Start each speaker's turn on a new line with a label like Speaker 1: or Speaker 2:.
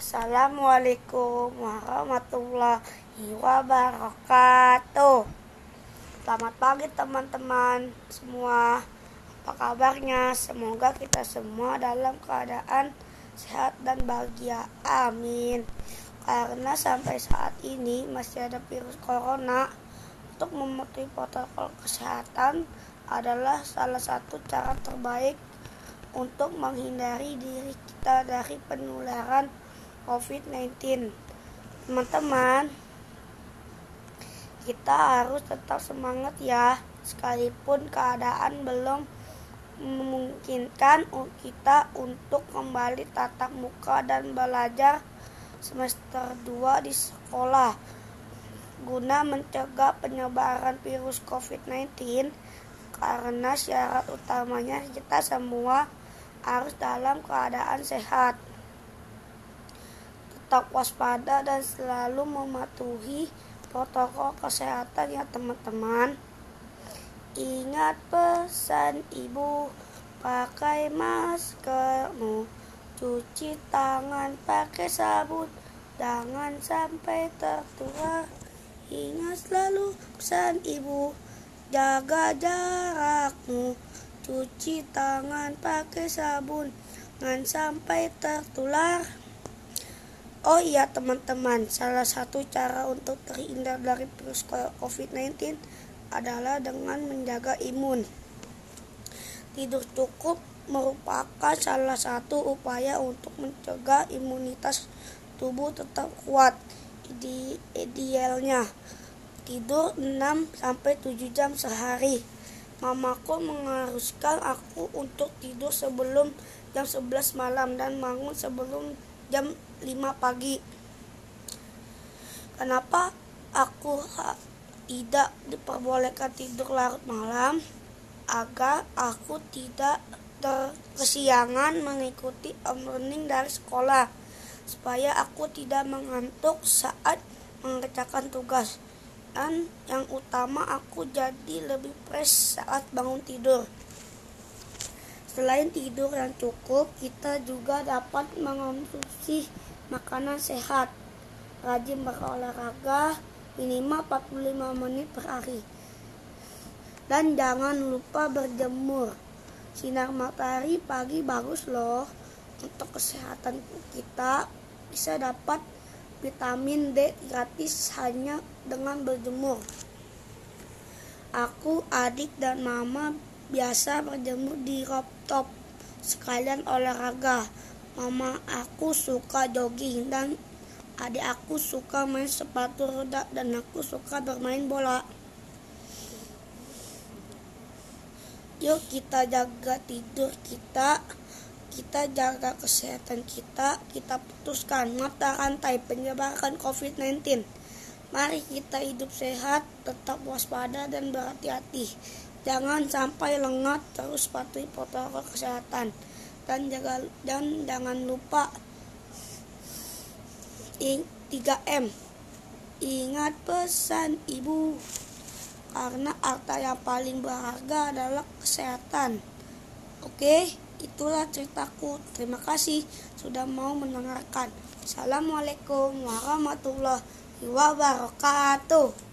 Speaker 1: Assalamualaikum warahmatullahi wabarakatuh. Selamat pagi teman-teman semua. Apa kabarnya? Semoga kita semua dalam keadaan sehat dan bahagia. Amin. Karena sampai saat ini masih ada virus corona, untuk mematuhi protokol kesehatan adalah salah satu cara terbaik untuk menghindari diri kita dari penularan COVID-19. Teman-teman, kita harus tetap semangat ya, sekalipun keadaan belum memungkinkan kita untuk kembali tatap muka dan belajar semester 2 di sekolah guna mencegah penyebaran virus COVID-19 karena syarat utamanya kita semua harus dalam keadaan sehat tetap waspada dan selalu mematuhi protokol kesehatan ya teman-teman. Ingat pesan ibu, pakai maskermu, cuci tangan pakai sabun, jangan sampai tertular. Ingat selalu pesan ibu, jaga jarakmu, cuci tangan pakai sabun, jangan sampai tertular. Oh iya teman-teman, salah satu cara untuk terhindar dari virus COVID-19 adalah dengan menjaga imun. Tidur cukup merupakan salah satu upaya untuk mencegah imunitas tubuh tetap kuat. Di idealnya tidur 6 sampai 7 jam sehari. Mamaku mengharuskan aku untuk tidur sebelum jam 11 malam dan bangun sebelum jam 5 pagi. Kenapa aku tidak diperbolehkan tidur larut malam? Agar aku tidak terkesiangan mengikuti e-learning dari sekolah. Supaya aku tidak mengantuk saat mengerjakan tugas. Dan yang utama aku jadi lebih fresh saat bangun tidur. Selain tidur yang cukup, kita juga dapat mengonsumsi makanan sehat. Rajin berolahraga minimal 45 menit per hari. Dan jangan lupa berjemur. Sinar matahari pagi bagus loh untuk kesehatan kita. Bisa dapat vitamin D gratis hanya dengan berjemur. Aku, adik, dan mama biasa berjemur di rooftop sekalian olahraga. Mama aku suka jogging dan adik aku suka main sepatu roda dan aku suka bermain bola. Yuk kita jaga tidur kita, kita jaga kesehatan kita, kita putuskan mata rantai penyebaran COVID-19. Mari kita hidup sehat, tetap waspada dan berhati-hati. Jangan sampai lengah terus patuhi protokol kesehatan dan jaga dan jangan lupa 3M. Ingat pesan ibu karena harta yang paling berharga adalah kesehatan. Oke, itulah ceritaku. Terima kasih sudah mau mendengarkan. Assalamualaikum warahmatullahi wabarakatuh.